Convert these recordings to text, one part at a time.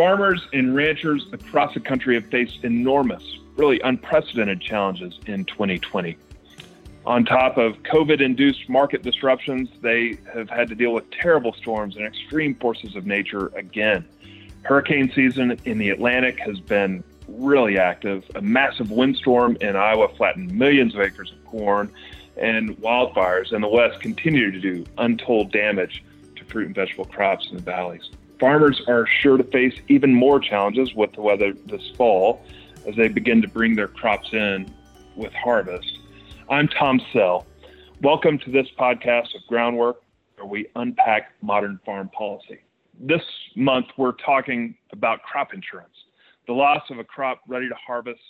Farmers and ranchers across the country have faced enormous, really unprecedented challenges in 2020. On top of COVID induced market disruptions, they have had to deal with terrible storms and extreme forces of nature again. Hurricane season in the Atlantic has been really active. A massive windstorm in Iowa flattened millions of acres of corn, and wildfires in the West continue to do untold damage to fruit and vegetable crops in the valleys. Farmers are sure to face even more challenges with the weather this fall as they begin to bring their crops in with harvest. I'm Tom Sell. Welcome to this podcast of Groundwork, where we unpack modern farm policy. This month, we're talking about crop insurance. The loss of a crop ready to harvest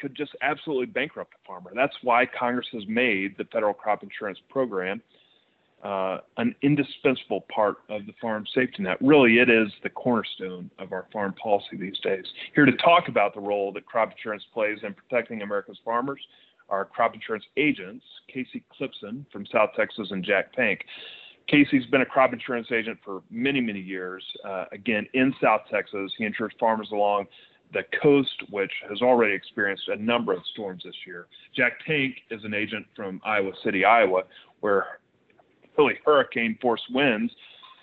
could just absolutely bankrupt a farmer. That's why Congress has made the federal crop insurance program uh, an indispensable part of the farm safety net. Really, it is the cornerstone of our farm policy these days. Here to talk about the role that crop insurance plays in protecting America's farmers are crop insurance agents, Casey Clipson from South Texas and Jack Tank. Casey's been a crop insurance agent for many, many years. Uh, again, in South Texas, he insures farmers along the coast, which has already experienced a number of storms this year. Jack Tank is an agent from Iowa City, Iowa, where really hurricane force winds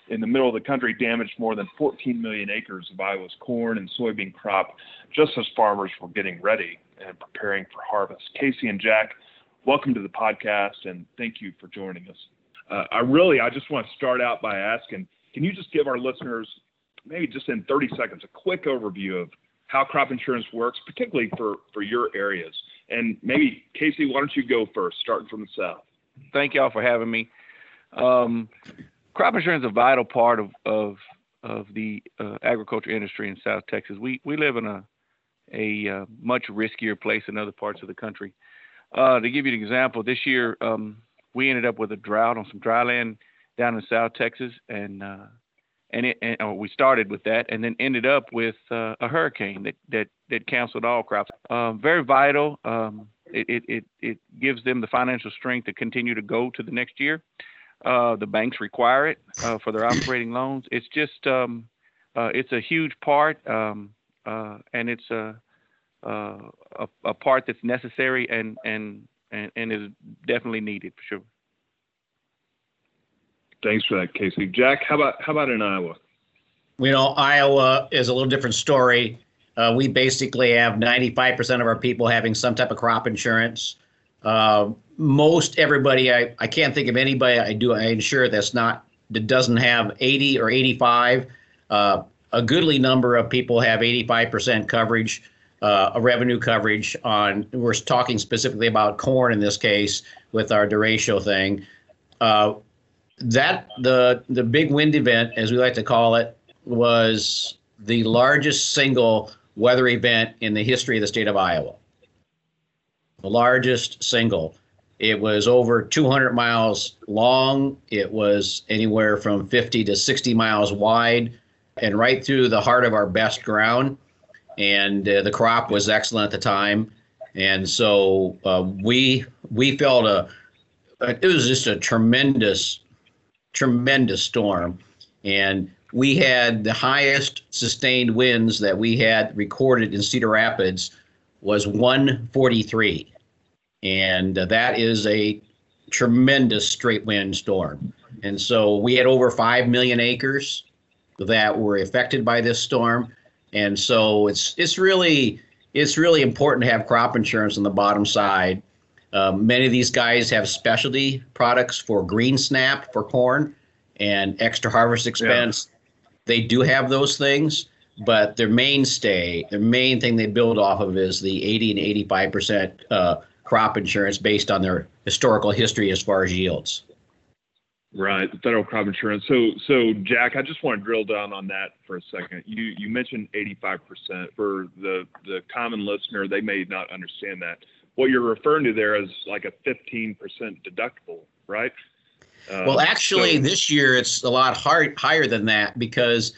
in the middle of the country damaged more than 14 million acres of Iowa's corn and soybean crop just as farmers were getting ready and preparing for harvest. Casey and Jack, welcome to the podcast and thank you for joining us. Uh, I really, I just want to start out by asking, can you just give our listeners, maybe just in 30 seconds, a quick overview of how crop insurance works, particularly for, for your areas? And maybe, Casey, why don't you go first, starting from the south? Thank y'all for having me. Um, crop insurance is a vital part of of, of the uh, agriculture industry in South Texas. We we live in a a uh, much riskier place than other parts of the country. Uh, to give you an example, this year um, we ended up with a drought on some dry land down in South Texas, and uh, and, it, and oh, we started with that, and then ended up with uh, a hurricane that that that canceled all crops. Um, very vital. Um, it, it it gives them the financial strength to continue to go to the next year. Uh, the banks require it uh, for their operating loans. It's just um, uh, it's a huge part, um, uh, and it's a, uh, a, a part that's necessary and and and, and is definitely needed for sure. Thanks for that, Casey. Jack, how about how about in Iowa? You know, Iowa is a little different story. Uh, we basically have 95% of our people having some type of crop insurance. Uh, most everybody, I, I can't think of anybody I do I insure that's not that doesn't have 80 or 85. Uh, a goodly number of people have 85% coverage, uh, a revenue coverage on. We're talking specifically about corn in this case with our derecho thing. Uh, that the the big wind event, as we like to call it, was the largest single weather event in the history of the state of Iowa the largest single. It was over 200 miles long. It was anywhere from 50 to 60 miles wide and right through the heart of our best ground. And uh, the crop was excellent at the time. And so uh, we we felt a it was just a tremendous tremendous storm and we had the highest sustained winds that we had recorded in Cedar Rapids was 143. And that is a tremendous straight wind storm. And so we had over 5 million acres that were affected by this storm. And so it's it's really it's really important to have crop insurance on the bottom side. Uh, many of these guys have specialty products for green snap for corn and extra harvest expense. Yeah. They do have those things, but their mainstay, their main thing they build off of is the 80 and 85 percent uh, crop insurance based on their historical history as far as yields. Right, the federal crop insurance. So, so Jack, I just want to drill down on that for a second. You you mentioned 85% for the the common listener. They may not understand that. What you're referring to there is like a 15% deductible, right? Uh, well, actually, so, this year it's a lot hard, higher than that because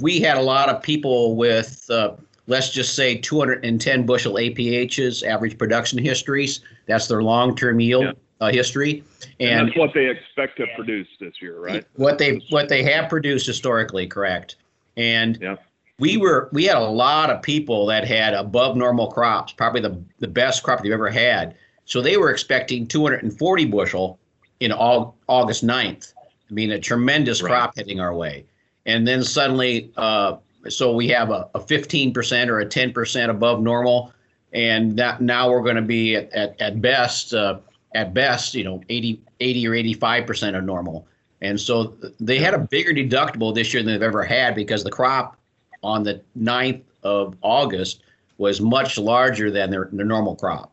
we had a lot of people with, uh, let's just say, 210 bushel APHs, average production histories. That's their long-term yield yeah. uh, history, and, and, that's what they expect to produce this year, right? What they what they have produced historically, correct? And yeah. we were we had a lot of people that had above normal crops, probably the the best crop they've ever had. So they were expecting 240 bushel in August 9th. I mean, a tremendous right. crop hitting our way, and then suddenly, uh, so we have a, a 15% or a 10% above normal, and that, now we're going to be at at, at best uh, at best, you know, 80 80 or 85% of normal. And so they had a bigger deductible this year than they've ever had because the crop on the 9th of August was much larger than their, their normal crop.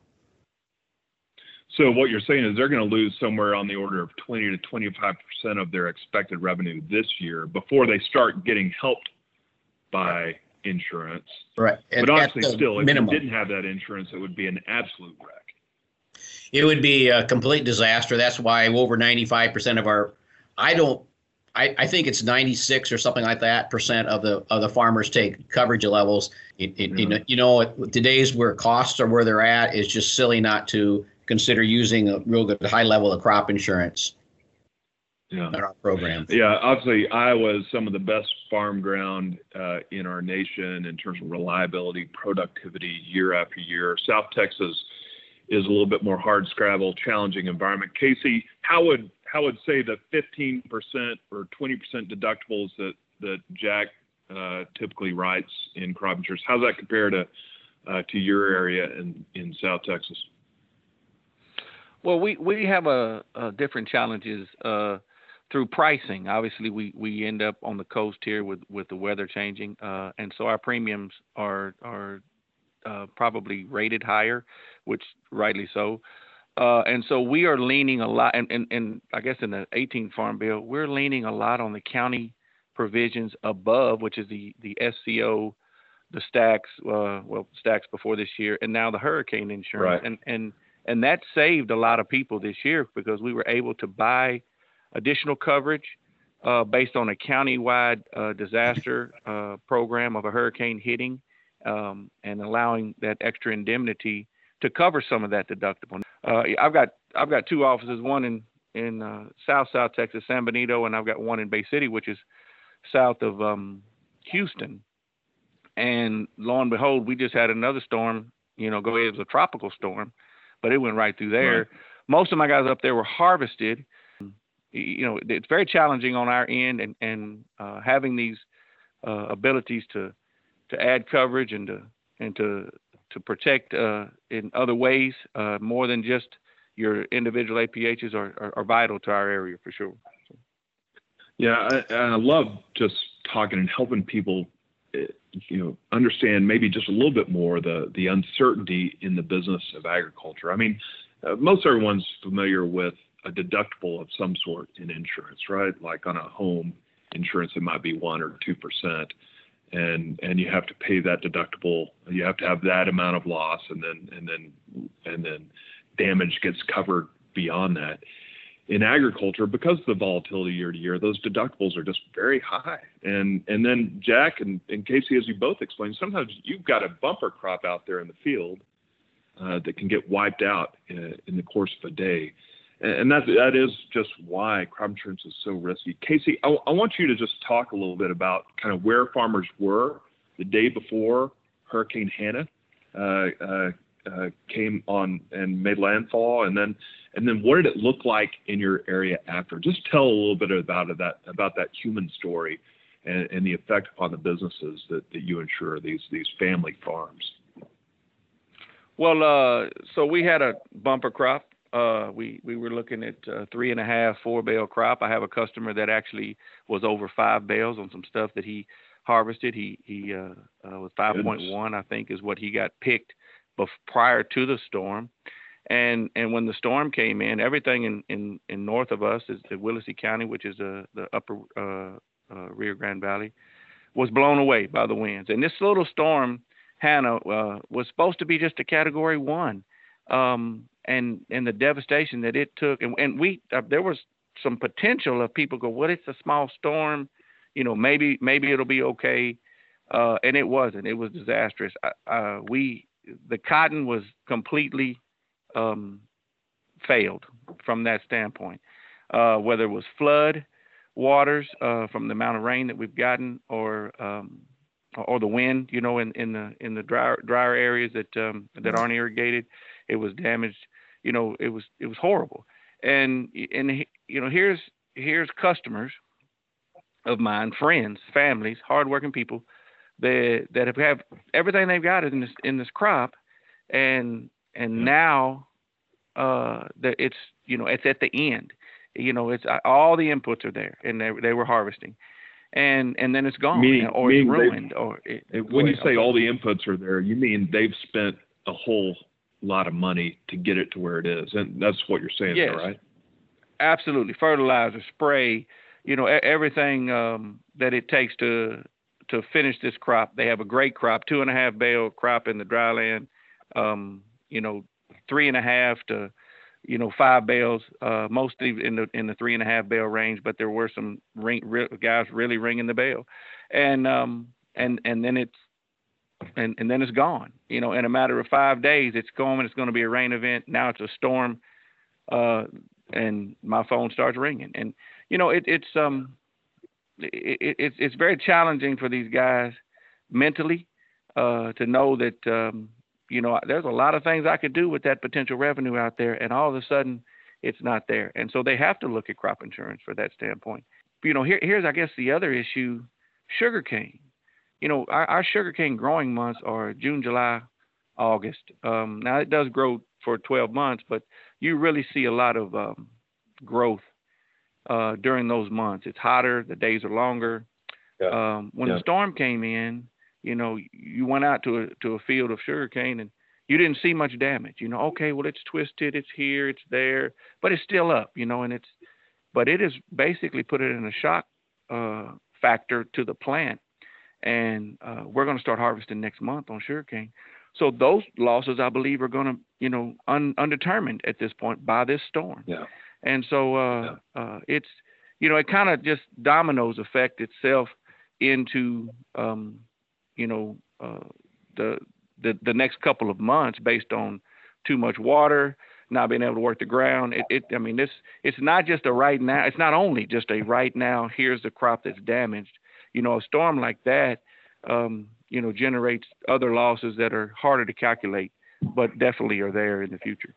So what you're saying is they're going to lose somewhere on the order of 20 to 25 percent of their expected revenue this year before they start getting helped by insurance. Right. But obviously, still, minimum. if you didn't have that insurance, it would be an absolute wreck. It would be a complete disaster. That's why over 95 percent of our, I don't I, I think it's 96 or something like that percent of the of the farmers take coverage levels. It, it, really? You know, mm-hmm. today's where costs are where they're at is just silly not to consider using a real good high level of crop insurance. Yeah. In our program. Yeah, obviously Iowa is some of the best farm ground uh, in our nation in terms of reliability, productivity, year after year. South Texas is a little bit more hard scrabble, challenging environment. Casey, how would how would say the 15% or 20% deductibles that that Jack uh, typically writes in crop insurance? How does that compare to uh, to your area in in South Texas? Well, we we have a, a different challenges uh, through pricing. Obviously, we we end up on the coast here with with the weather changing, uh, and so our premiums are are uh, probably rated higher, which rightly so. Uh, and so we are leaning a lot, and, and, and I guess in the 18 Farm Bill, we're leaning a lot on the county provisions above, which is the the SCO, the STAX, uh, well STAX before this year, and now the hurricane insurance, right. and and and that saved a lot of people this year because we were able to buy additional coverage uh, based on a county-wide uh, disaster uh, program of a hurricane hitting, um, and allowing that extra indemnity to cover some of that deductible. Uh, I've got I've got two offices, one in in uh, South South Texas, San Benito, and I've got one in Bay City, which is south of um, Houston. And lo and behold, we just had another storm. You know, go ahead, it was a tropical storm, but it went right through there. Right. Most of my guys up there were harvested. You know, it's very challenging on our end, and and uh, having these uh, abilities to to add coverage and to and to to protect uh, in other ways uh, more than just your individual APHs are, are, are, vital to our area for sure. Yeah, I, I love just talking and helping people, eh, you know, understand maybe just a little bit more the the uncertainty in the business of agriculture. I mean, uh, most everyone's familiar with a deductible of some sort in insurance, right? Like on a home insurance, it might be one or two percent and and you have to pay that deductible. You have to have that amount of loss, and then and then and then damage gets covered beyond that. In agriculture, because of the volatility year to year, those deductibles are just very high. And and then Jack and, and Casey, as you both explained, sometimes you've got a bumper crop out there in the field uh, that can get wiped out in, in the course of a day and that that is just why crop insurance is so risky. Casey, I, I, want you to just talk a little bit about kind of where farmers were the day before Hurricane Hanna uh, uh, uh, came on and made landfall, and then and then what did it look like in your area after? Just tell a little bit about that about that human story and, and the effect upon the businesses that, that you insure these these family farms. Well, uh, so we had a bumper crop uh, we we were looking at uh, three and a half, four bale crop. I have a customer that actually was over five bales on some stuff that he harvested. He he uh, uh, was 5.1, I think, is what he got picked bef- prior to the storm. And and when the storm came in, everything in in, in north of us is the Willacy County, which is the the upper uh, uh, Rio Grande Valley, was blown away by the winds. And this little storm, Hanna, uh, was supposed to be just a Category One. Um, and and the devastation that it took. And and we uh, there was some potential of people go well it's a small storm you know maybe maybe it'll be okay? Uh, and it wasn't. It was disastrous. Uh, we the cotton was completely um, failed from that standpoint. Uh, whether it was flood waters uh, from the amount of rain that we've gotten or um, or the wind, you know, in, in the in the drier drier areas that um, that aren't irrigated, it was damaged. You know, it was it was horrible. And and you know, here's here's customers of mine, friends, families, hardworking people that that have, have everything they've got in this in this crop, and and now uh, that it's you know it's at the end. You know, it's all the inputs are there, and they they were harvesting and and then it's gone meaning, or meaning it's ruined or it, when you say all the inputs are there you mean they've spent a whole lot of money to get it to where it is. And that's what you're saying yes. right? Absolutely. Fertilizer spray you know everything um, that it takes to to finish this crop. They have a great crop two and a half bale crop in the dryland um, you know three and a half to you know, five bales, uh, mostly in the in the three and a half bale range, but there were some ring, re- guys really ringing the bell, and um and and then it's and and then it's gone. You know, in a matter of five days, it's gone. It's going to be a rain event. Now it's a storm, uh, and my phone starts ringing, and you know, it, it's um, it, it's it's very challenging for these guys mentally uh, to know that um, you know, there's a lot of things I could do with that potential revenue out there, and all of a sudden, it's not there. And so they have to look at crop insurance for that standpoint. You know, here, here's I guess the other issue: sugarcane. You know, our, our sugarcane growing months are June, July, August. Um, now it does grow for 12 months, but you really see a lot of um, growth uh, during those months. It's hotter, the days are longer. Yeah. Um, when yeah. the storm came in, you know, you went out to a to a field of sugarcane and you didn't see much damage. You know, okay, well it's twisted, it's here, it's there, but it's still up. You know, and it's but it has basically put it in a shock uh, factor to the plant, and uh, we're going to start harvesting next month on sugarcane. So those losses, I believe, are going to, you know, un, undetermined at this point by this storm. Yeah. And so uh, yeah. uh, it's, you know, it kind of just dominoes effect itself into um, you know, uh, the, the the next couple of months based on too much water, not being able to work the ground. It, it I mean, this it's not just a right now. It's not only just a right now. Here's the crop that's damaged. You know, a storm like that, um, you know, generates other losses that are harder to calculate, but definitely are there in the future.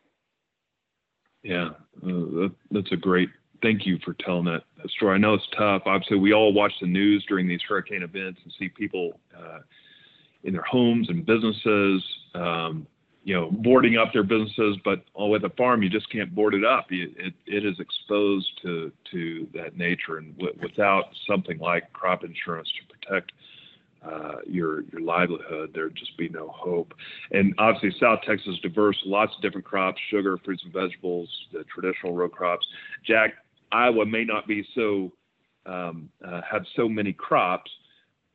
Yeah, uh, that, that's a great. Thank you for telling that, story. I know it's tough. Obviously, we all watch the news during these hurricane events and see people uh, in their homes and businesses, um, you know, boarding up their businesses. But with a farm, you just can't board it up. It, it, it is exposed to to that nature, and w- without something like crop insurance to protect uh, your your livelihood, there'd just be no hope. And obviously, South Texas is diverse, lots of different crops, sugar, fruits and vegetables, the traditional row crops. Jack, Iowa may not be so um, uh, have so many crops,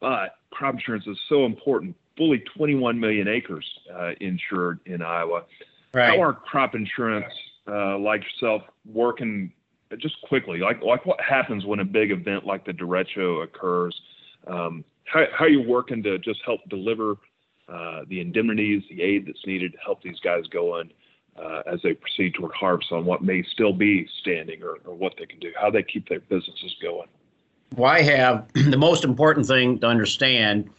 but crop insurance is so important. Fully 21 million acres uh, insured in Iowa. Right. How are crop insurance uh, like yourself working just quickly? Like, like what happens when a big event like the derecho occurs? Um, how, how are you working to just help deliver uh, the indemnities, the aid that's needed to help these guys go on uh, as they proceed toward harvest on what may still be standing or, or what they can do, how they keep their businesses going? Well, I have the most important thing to understand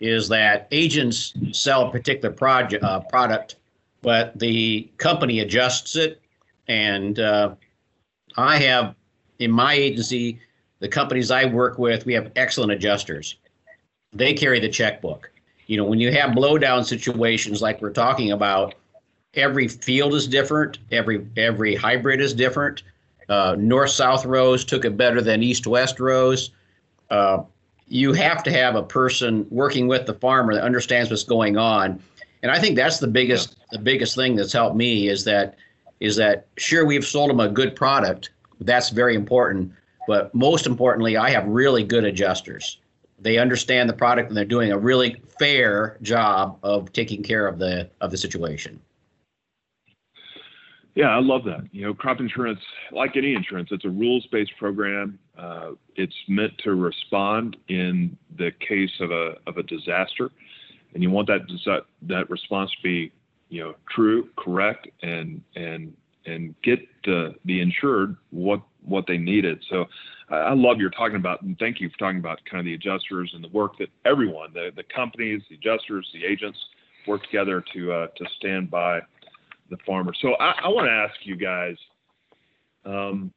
is that agents sell a particular project uh, product, but the company adjusts it. And uh, I have in my agency, the companies I work with, we have excellent adjusters. They carry the checkbook. You know, when you have blowdown situations like we're talking about, every field is different. Every every hybrid is different. Uh, north south rows took it better than east west rows. Uh, you have to have a person working with the farmer that understands what's going on, and I think that's the biggest the biggest thing that's helped me is that is that sure we've sold them a good product. That's very important, but most importantly, I have really good adjusters. They understand the product and they're doing a really fair job of taking care of the of the situation. Yeah, I love that. You know, crop insurance, like any insurance, it's a rules-based program. Uh, it's meant to respond in the case of a of a disaster, and you want that that response to be, you know, true, correct, and and and get the the insured what what they needed. So I love you're talking about, and thank you for talking about kind of the adjusters and the work that everyone, the, the companies, the adjusters, the agents, work together to uh, to stand by the farmer. So I, I want to ask you guys, um,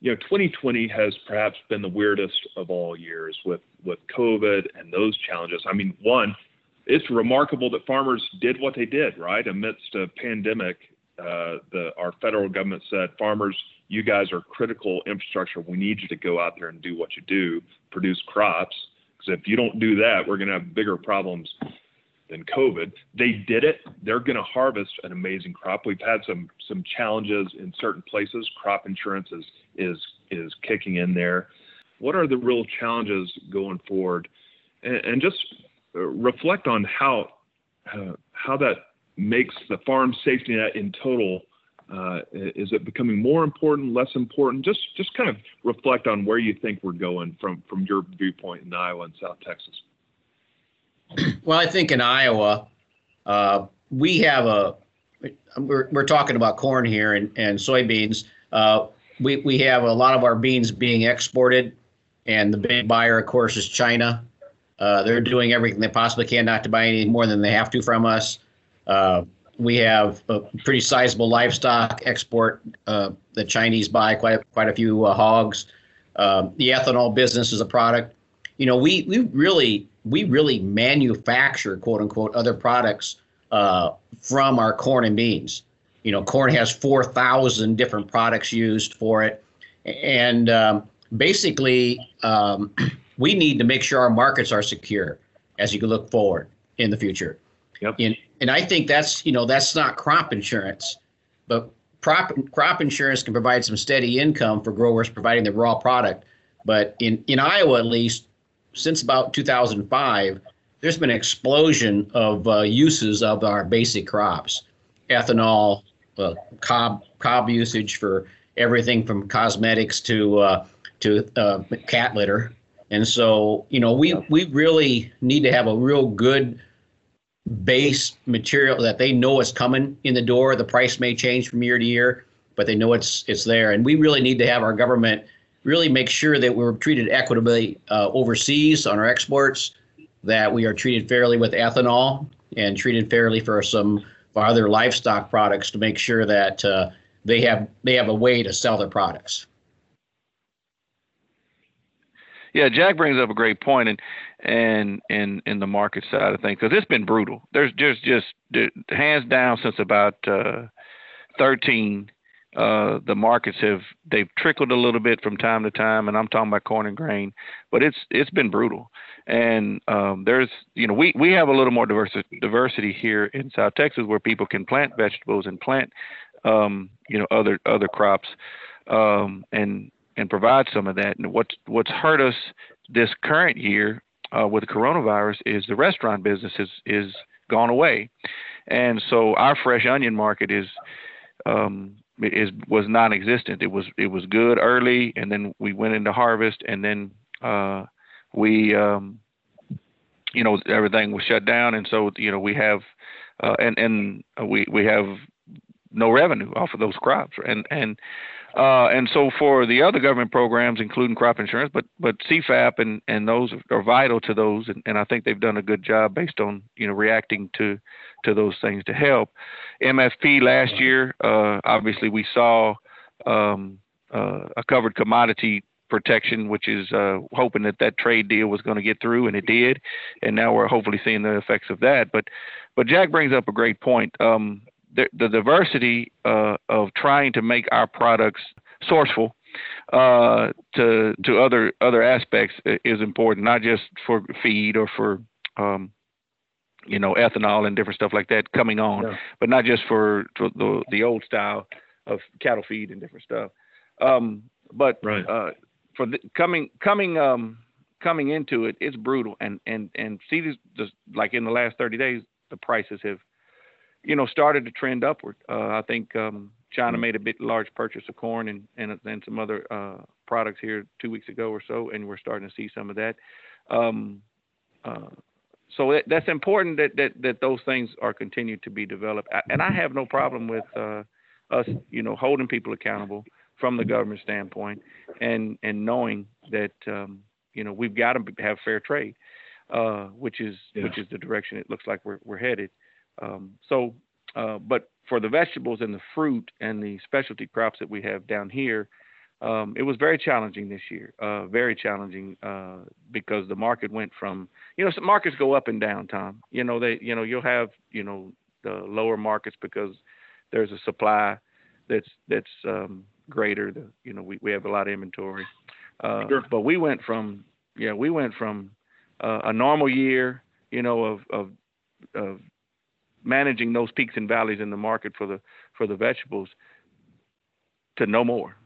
you know, 2020 has perhaps been the weirdest of all years with with COVID and those challenges. I mean, one, it's remarkable that farmers did what they did, right? Amidst a pandemic, uh, the our federal government said, farmers, you guys are critical infrastructure. We need you to go out there and do what you do, produce crops. Because if you don't do that, we're going to have bigger problems than COVID. They did it. They're going to harvest an amazing crop. We've had some some challenges in certain places. Crop insurance is is is kicking in there. What are the real challenges going forward? And, and just uh, reflect on how uh, how that makes the farm safety net in total. Uh, is it becoming more important, less important? Just just kind of reflect on where you think we're going from from your viewpoint in Iowa and South Texas. Well, I think in Iowa, uh, we have a, we're, we're talking about corn here and, and soybeans. Uh, we, we have a lot of our beans being exported, and the big buyer, of course, is China. Uh, they're doing everything they possibly can not to buy any more than they have to from us. Uh, we have a pretty sizable livestock export. Uh, the Chinese buy quite a, quite a few uh, hogs. Um, the ethanol business is a product. You know, we we really we really manufacture quote unquote other products uh, from our corn and beans. You know, corn has 4,000 different products used for it. And um, basically, um, we need to make sure our markets are secure as you look forward in the future. Yep. And, and I think that's, you know, that's not crop insurance, but crop, crop insurance can provide some steady income for growers providing the raw product. But in, in Iowa, at least, since about 2005, there's been an explosion of uh, uses of our basic crops, ethanol, uh, cob cob usage for everything from cosmetics to uh, to uh, cat litter, and so you know we we really need to have a real good base material that they know is coming in the door. The price may change from year to year, but they know it's it's there, and we really need to have our government really make sure that we're treated equitably uh, overseas on our exports, that we are treated fairly with ethanol and treated fairly for some of our other livestock products to make sure that uh, they have they have a way to sell their products. Yeah, Jack brings up a great point, and and and in the market side of things, because it's been brutal. There's just just hands down since about uh, 13 uh, the markets have they've trickled a little bit from time to time, and I'm talking about corn and grain, but it's it's been brutal. And um, there's you know we we have a little more diversity diversity here in South Texas where people can plant vegetables and plant um, you know other other crops um, and and provide some of that. And what's what's hurt us this current year uh, with the coronavirus is the restaurant business is is gone away, and so our fresh onion market is um, is was non-existent. It was it was good early, and then we went into harvest, and then uh, we um, you know everything was shut down, and so you know we have uh, and and we we have no revenue off of those crops, and and uh, and so for the other government programs, including crop insurance, but but CFAP and and those are vital to those, and, and I think they've done a good job based on you know reacting to to those things to help. MFP last year, uh, obviously we saw um, uh, a covered commodity protection, which is uh, hoping that that trade deal was going to get through, and it did. And now we're hopefully seeing the effects of that. But but Jack brings up a great point. Um, the, the, diversity uh, of trying to make our products sourceful uh, to to other other aspects is important, not just for feed or for um, you know, ethanol and different stuff like that coming on, yeah. but not just for, the the old style of cattle feed and different stuff. Um, but right. uh, for the, coming coming um, coming into it, it's brutal. And and and see this, just like in the last 30 days, the prices have, you know, started to trend upward. Uh, I think um, China mm-hmm. made a bit large purchase of corn and and, and some other uh, products here two weeks ago or so, and we're starting to see some of that. Um, uh, so it, that's important that, that that those things are continued to be developed. and I have no problem with uh, us, you know, holding people accountable, from the government standpoint, and and knowing that um, you know we've got to have fair trade, uh, which is yeah. which is the direction it looks like we're we're headed. Um, so, uh, but for the vegetables and the fruit and the specialty crops that we have down here, um, it was very challenging this year. Uh, very challenging uh, because the market went from you know some markets go up and down. Tom, you know they you know you'll have you know the lower markets because there's a supply that's that's um, greater. The you know we, we have a lot of inventory. Uh, sure. But we went from yeah we went from uh, a normal year you know of of of managing those peaks and valleys in the market for the for the vegetables to no more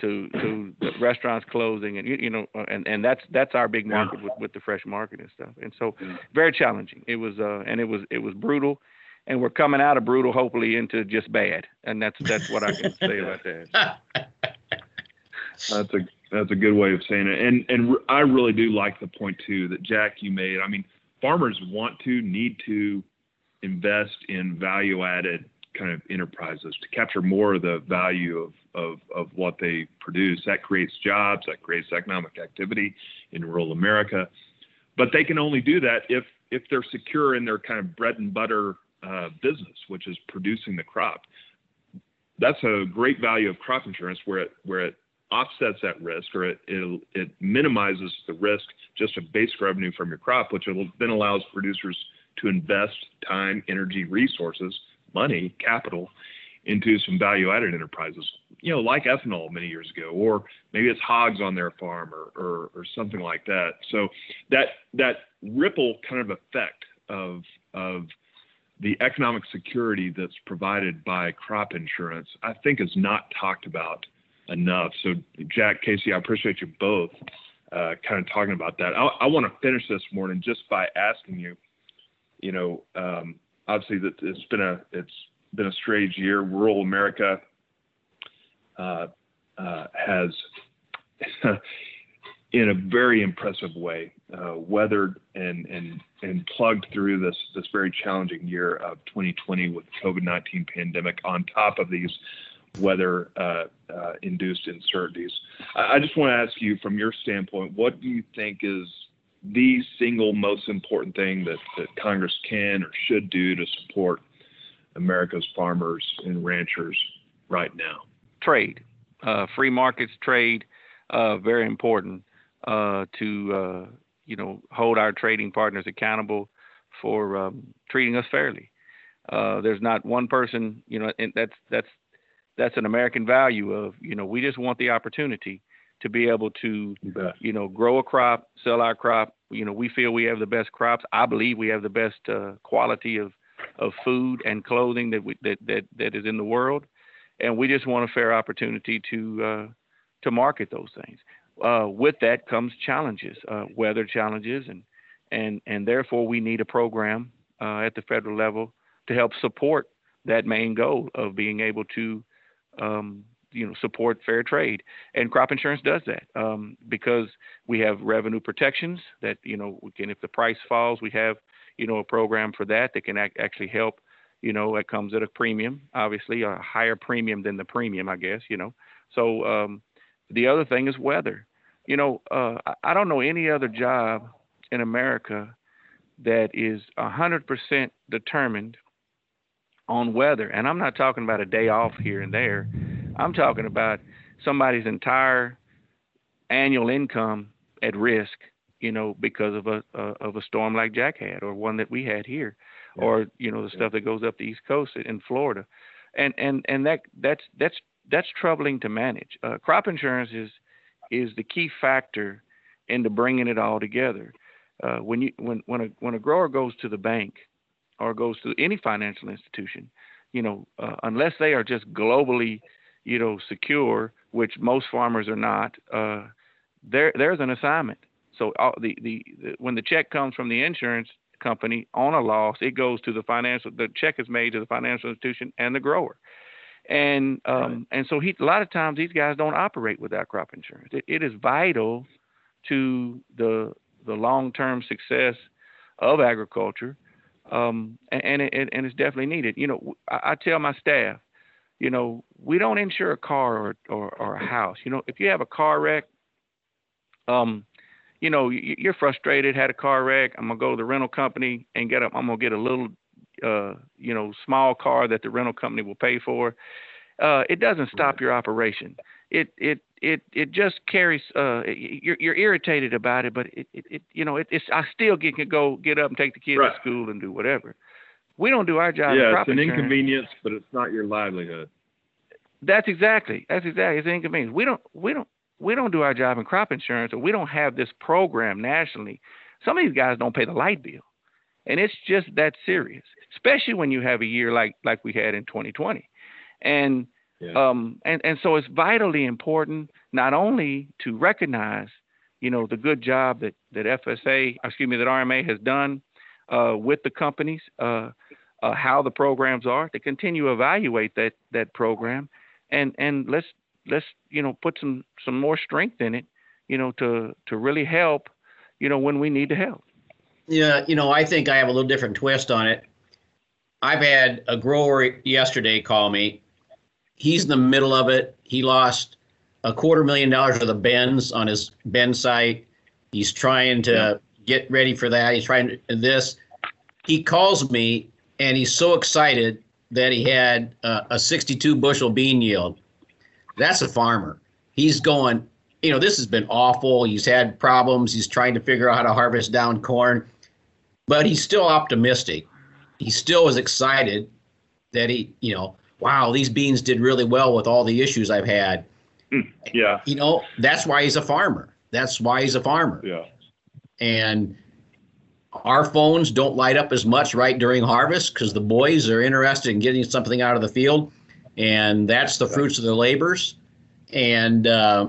to to the restaurants closing and you, you know uh, and and that's that's our big market yeah. with, with the fresh market and stuff. And so yeah. very challenging. It was uh and it was it was brutal. And we're coming out of brutal hopefully into just bad. And that's that's what i can say about that. That's a that's a good way of saying it. And and i really do like the point too that jack you made. I mean farmers want to need to invest in value added kind of enterprises to capture more of the value of, of, of what they produce. That creates jobs, that creates economic activity in rural America. But they can only do that if if they're secure in their kind of bread and butter uh, business, which is producing the crop. That's a great value of crop insurance, where it where it offsets that risk or it it, it minimizes the risk just of base revenue from your crop, which then allows producers to invest time, energy, resources money, capital, into some value added enterprises, you know, like ethanol many years ago, or maybe it's hogs on their farm or, or, or something like that. So that, that ripple kind of effect of, of the economic security that's provided by crop insurance, I think is not talked about enough. So Jack, Casey, I appreciate you both uh, kind of talking about that. I, I want to finish this morning just by asking you, you know, um, obviously that it's been a it's been a strange year. Rural America uh, uh, has, in a very impressive way, uh, weathered and and and plugged through this this very challenging year of 2020 with the COVID-19 pandemic. On top of these weather uh, uh, induced uncertainties, I, I just want to ask you, from your standpoint, what do you think is the single most important thing that, that Congress can or should do to support America's farmers and ranchers right now? Trade, uh, free markets, trade, uh, very important uh, to uh, you know hold our trading partners accountable for um, treating us fairly. Uh, there's not one person, you know, and that's that's that's an American value of you know we just want the opportunity to be able to, you, you, know, grow a crop, sell our crop. You know, we feel we have the best crops. I believe we have the best uh, quality of of food and clothing that we that that that is in the world, and we just want a fair opportunity to uh, to market those things. Uh, with that comes challenges, uh, weather challenges, and and and therefore we need a program uh, at the federal level to help support that main goal of being able to um, you know support fair trade. And crop insurance does that um, because we have revenue protections that you know we can if the price falls we have you know a program for that that can ac- actually help you know it comes at a premium obviously a higher premium than the premium i guess you know. So um, the other thing is weather. You know uh, I don't know any other job in america that is 100% determined on weather. And i'm not talking about a day off here and there I'm talking about somebody's entire annual income at risk, you know, because of a, of a storm like Jack had, or one that we had here, yeah. or you know the yeah. stuff that goes up the East Coast in Florida, and and and that that's that's that's troubling to manage. Uh, crop insurance is is the key factor into bringing it all together. Uh, when you when when a when a grower goes to the bank or goes to any financial institution, you know, uh, unless they are just globally you know, secure, which most farmers are not, uh, there there's an assignment. So uh, the, the, the when the check comes from the insurance company on a loss, it goes to the financial. The check is made to the financial institution and the grower, and um, right. and so he a lot of times these guys don't operate without crop insurance. It, it is vital to the the long term success of agriculture, um, and and, it, and it's definitely needed. You know, I, I tell my staff, you know, we don't insure a car or, or, or a house. You know, if you have a car wreck, um, you know, you're frustrated, had a car wreck. I'm gonna go to the rental company and get a, I'm gonna get a little, uh, you know, small car that the rental company will pay for. Uh, it doesn't stop your operation. It it it it just carries. Uh, you're you're irritated about it, but it it, it you know it, it's I still get can go get up and take the kids right. to school and do whatever. We don't do our job. Yeah, it's an insurance. inconvenience, but it's not your livelihood. That's exactly. That's exactly. It's an inconvenience. We don't. We don't. We don't do our job in crop insurance, or we don't have this program nationally. Some of these guys don't pay the light bill, and it's just that serious. Especially when you have a year like like we had in 2020, and yeah. um and and so it's vitally important not only to recognize, you know, the good job that that FSA, excuse me, that RMA has done uh, with the companies, uh, uh, how the programs are, to continue to evaluate that that program, and and let's let's you know put some some more strength in it, you know, to to really help, you know, when we need to help. Yeah, you know, I think I have a little different twist on it. I've had a grower yesterday call me. He's in the middle of it. He lost a quarter million dollars for the bends on his bend site. He's trying to. Get ready for that. He's trying to, this he calls me and he's so excited that he had uh, a 62 bushel bean yield. That's a farmer. He's going, you know, this has been awful. He's had problems. He's trying to figure out how to harvest down corn, but he's still optimistic. He still is excited that he, you know, wow, these beans did really well with all the issues I've had. Mm, yeah. You know, that's why he's a farmer. That's why he's a farmer. Yeah. And our phones don't light up as much right during harvest because the boys are interested in getting something out of the field, and that's the fruits of their labors. And uh,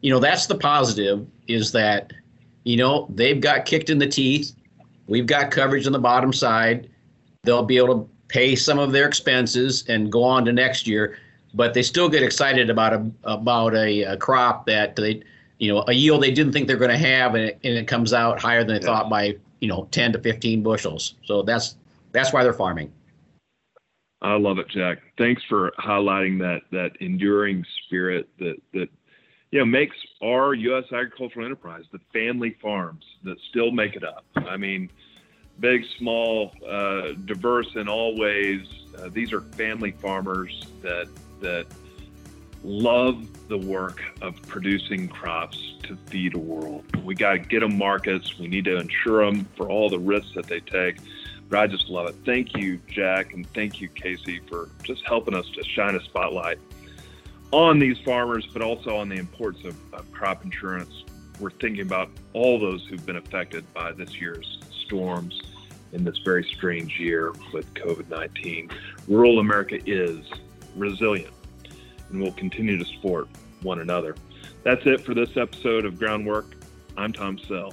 you know that's the positive is that you know they've got kicked in the teeth. We've got coverage on the bottom side. They'll be able to pay some of their expenses and go on to next year, but they still get excited about a about a, a crop that they you know a yield they didn't think they're going to have and it, and it comes out higher than they yeah. thought by you know 10 to 15 bushels. So that's that's why they're farming. I love it, Jack. Thanks for highlighting that that enduring spirit that that you know makes our U.S. agricultural enterprise the family farms that still make it up. I mean, big, small, uh, diverse in all ways. Uh, these are family farmers that that love the work of producing crops to feed a world. We got to get them markets. We need to insure them for all the risks that they take. But I just love it. Thank you, Jack, and thank you, Casey, for just helping us to shine a spotlight on these farmers, but also on the importance of, of crop insurance. We're thinking about all those who've been affected by this year's storms in this very strange year with COVID 19. Rural America is resilient and we'll continue to support one another. That's it for this episode of Groundwork. I'm Tom Sell.